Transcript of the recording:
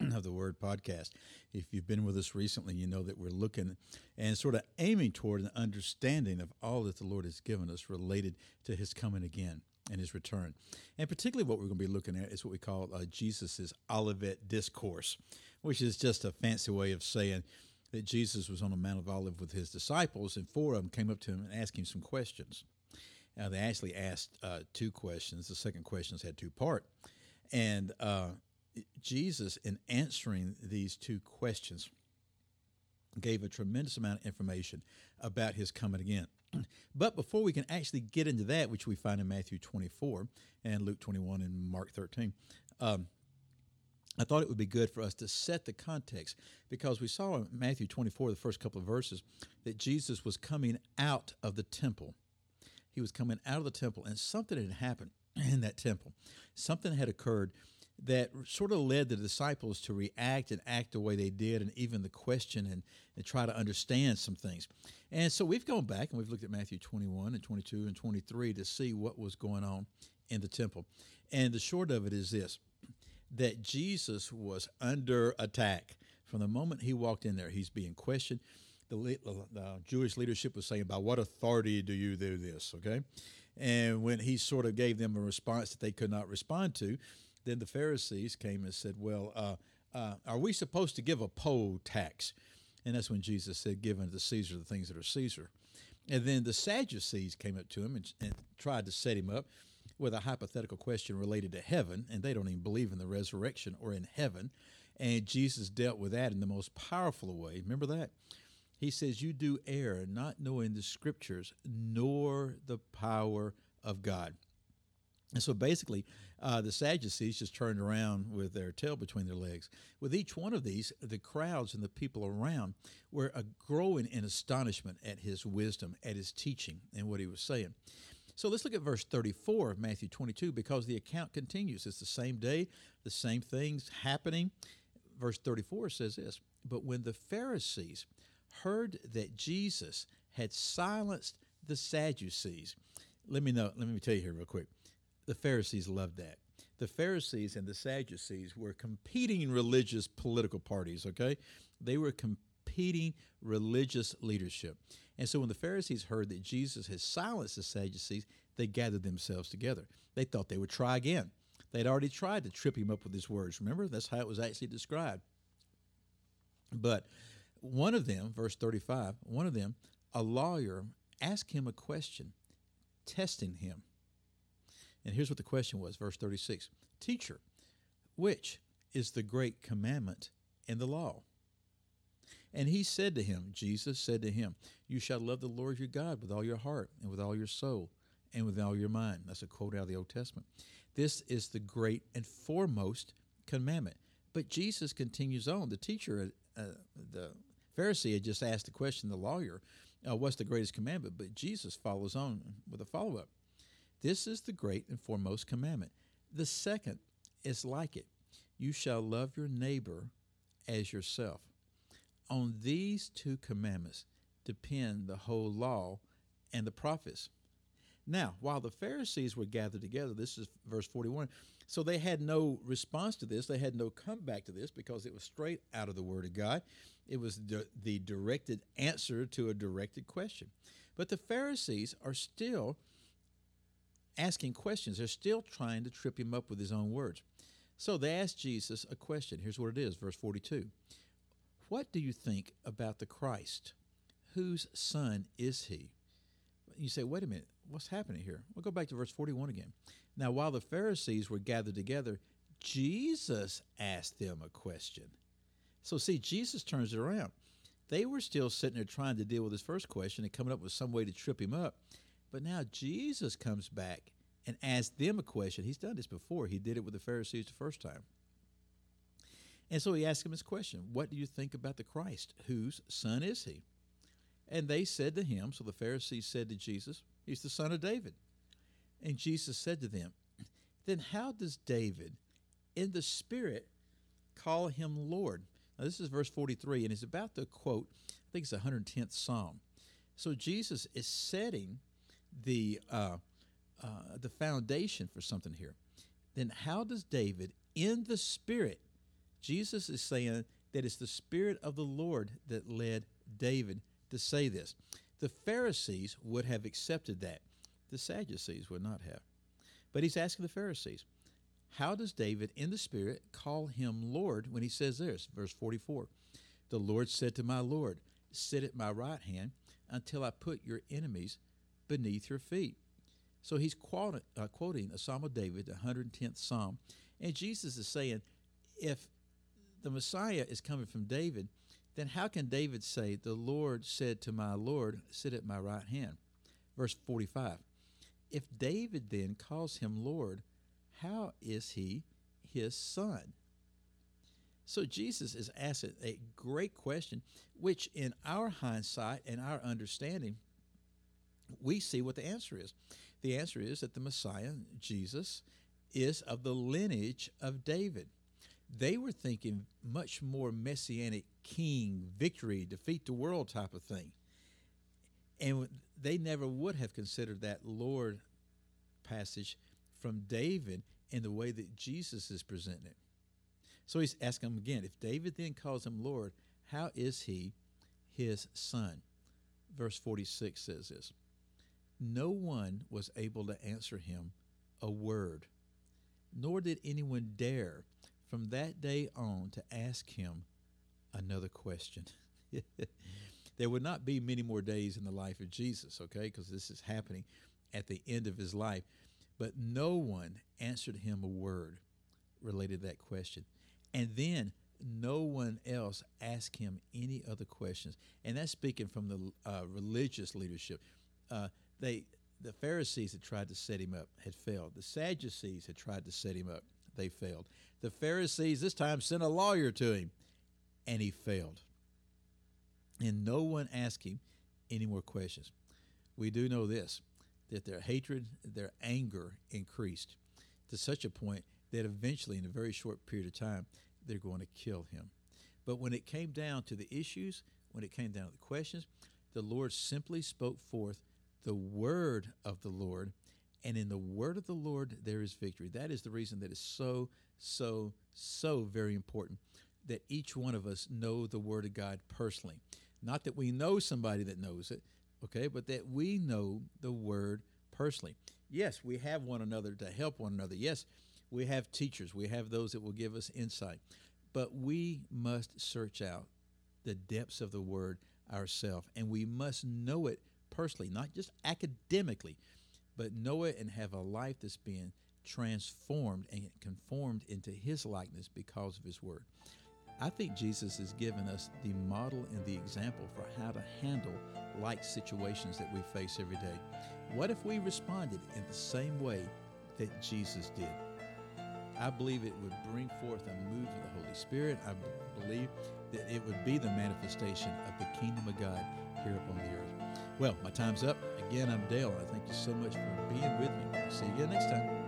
of the Word Podcast. If you've been with us recently, you know that we're looking and sort of aiming toward an understanding of all that the Lord has given us related to His coming again and His return. And particularly, what we're going to be looking at is what we call uh, Jesus's Olivet Discourse, which is just a fancy way of saying that Jesus was on the Mount of Olive with His disciples, and four of them came up to him and asked him some questions. Now, they actually asked uh, two questions. The second questions had two part, and uh, Jesus, in answering these two questions, gave a tremendous amount of information about his coming again. But before we can actually get into that, which we find in Matthew 24 and Luke 21 and Mark 13, um, I thought it would be good for us to set the context because we saw in Matthew 24, the first couple of verses, that Jesus was coming out of the temple he was coming out of the temple, and something had happened in that temple. Something had occurred that sort of led the disciples to react and act the way they did, and even the question and, and try to understand some things. And so we've gone back and we've looked at Matthew 21 and 22 and 23 to see what was going on in the temple. And the short of it is this that Jesus was under attack. From the moment he walked in there, he's being questioned the, the Jewish leadership was saying, by what authority do you do this? Okay. And when he sort of gave them a response that they could not respond to, then the Pharisees came and said, Well, uh, uh, are we supposed to give a poll tax? And that's when Jesus said, Give unto Caesar the things that are Caesar. And then the Sadducees came up to him and, and tried to set him up with a hypothetical question related to heaven, and they don't even believe in the resurrection or in heaven. And Jesus dealt with that in the most powerful way. Remember that? he says, You do err, not knowing the scriptures nor the power of God. And so basically, uh, the Sadducees just turned around with their tail between their legs. With each one of these, the crowds and the people around were uh, growing in astonishment at his wisdom, at his teaching, and what he was saying. So let's look at verse 34 of Matthew 22 because the account continues. It's the same day, the same things happening. Verse 34 says this But when the Pharisees heard that Jesus had silenced the Sadducees. Let me know, let me tell you here real quick. The Pharisees loved that. The Pharisees and the Sadducees were competing religious political parties, okay? They were competing religious leadership. And so when the Pharisees heard that Jesus had silenced the Sadducees, they gathered themselves together. They thought they would try again. They'd already tried to trip him up with his words. Remember? That's how it was actually described. But one of them, verse 35, one of them, a lawyer, asked him a question, testing him. And here's what the question was, verse 36 Teacher, which is the great commandment in the law? And he said to him, Jesus said to him, You shall love the Lord your God with all your heart and with all your soul and with all your mind. That's a quote out of the Old Testament. This is the great and foremost commandment. But Jesus continues on. The teacher, uh, the Pharisee had just asked the question, the lawyer, uh, what's the greatest commandment? But Jesus follows on with a follow up. This is the great and foremost commandment. The second is like it you shall love your neighbor as yourself. On these two commandments depend the whole law and the prophets. Now, while the Pharisees were gathered together, this is verse 41, so they had no response to this. They had no comeback to this because it was straight out of the Word of God. It was the, directed answer to a directed question. But the Pharisees are still asking questions. They're still trying to trip him up with his own words. So they asked Jesus a question. Here's what it is, verse 42. What do you think about the Christ? Whose son is he? You say, wait a minute, what's happening here? We'll go back to verse 41 again. Now, while the Pharisees were gathered together, Jesus asked them a question. So, see, Jesus turns it around. They were still sitting there trying to deal with his first question and coming up with some way to trip him up. But now Jesus comes back and asks them a question. He's done this before, he did it with the Pharisees the first time. And so he asked him this question What do you think about the Christ? Whose son is he? And they said to him, so the Pharisees said to Jesus, He's the son of David. And Jesus said to them, Then how does David, in the Spirit, call him Lord? Now, this is verse 43, and he's about to quote, I think it's the 110th Psalm. So Jesus is setting the, uh, uh, the foundation for something here. Then how does David, in the Spirit, Jesus is saying that it's the Spirit of the Lord that led David to say this. The Pharisees would have accepted that. The Sadducees would not have. But he's asking the Pharisees, how does David in the Spirit call him Lord when he says this? Verse 44 The Lord said to my Lord, Sit at my right hand until I put your enemies beneath your feet. So he's quoting, uh, quoting a Psalm of David, the 110th Psalm. And Jesus is saying, if the Messiah is coming from David, then how can David say, The Lord said to my Lord, Sit at my right hand? Verse 45 If David then calls him Lord, how is he his son? So Jesus is asking a great question, which in our hindsight and our understanding, we see what the answer is. The answer is that the Messiah, Jesus, is of the lineage of David. They were thinking much more messianic king, victory, defeat the world type of thing. And they never would have considered that Lord passage from David in the way that Jesus is presenting it. So he's asking them again if David then calls him Lord, how is he his son? Verse 46 says this No one was able to answer him a word, nor did anyone dare from that day on to ask him another question. there would not be many more days in the life of Jesus, okay, because this is happening at the end of his life. But no one answered him a word related to that question. And then no one else asked him any other questions. And that's speaking from the uh, religious leadership. Uh, they, the Pharisees had tried to set him up, had failed. The Sadducees had tried to set him up, they failed. The Pharisees this time sent a lawyer to him, and he failed. And no one asked him any more questions. We do know this that their hatred, their anger increased to such a point that eventually, in a very short period of time, they're going to kill him. But when it came down to the issues, when it came down to the questions, the Lord simply spoke forth the word of the Lord. And in the word of the Lord, there is victory. That is the reason that is so, so, so very important that each one of us know the word of God personally. Not that we know somebody that knows it, okay, but that we know the word personally. Yes, we have one another to help one another. Yes, we have teachers, we have those that will give us insight. But we must search out the depths of the word ourselves, and we must know it personally, not just academically, but know it and have a life that's being transformed and conformed into his likeness because of his word. I think Jesus has given us the model and the example for how to handle like situations that we face every day. What if we responded in the same way that Jesus did? I believe it would bring forth a move of the Holy Spirit. I believe that it would be the manifestation of the kingdom of God here upon the earth. Well, my time's up. Again, I'm Dale. I thank you so much for being with me. See you again next time.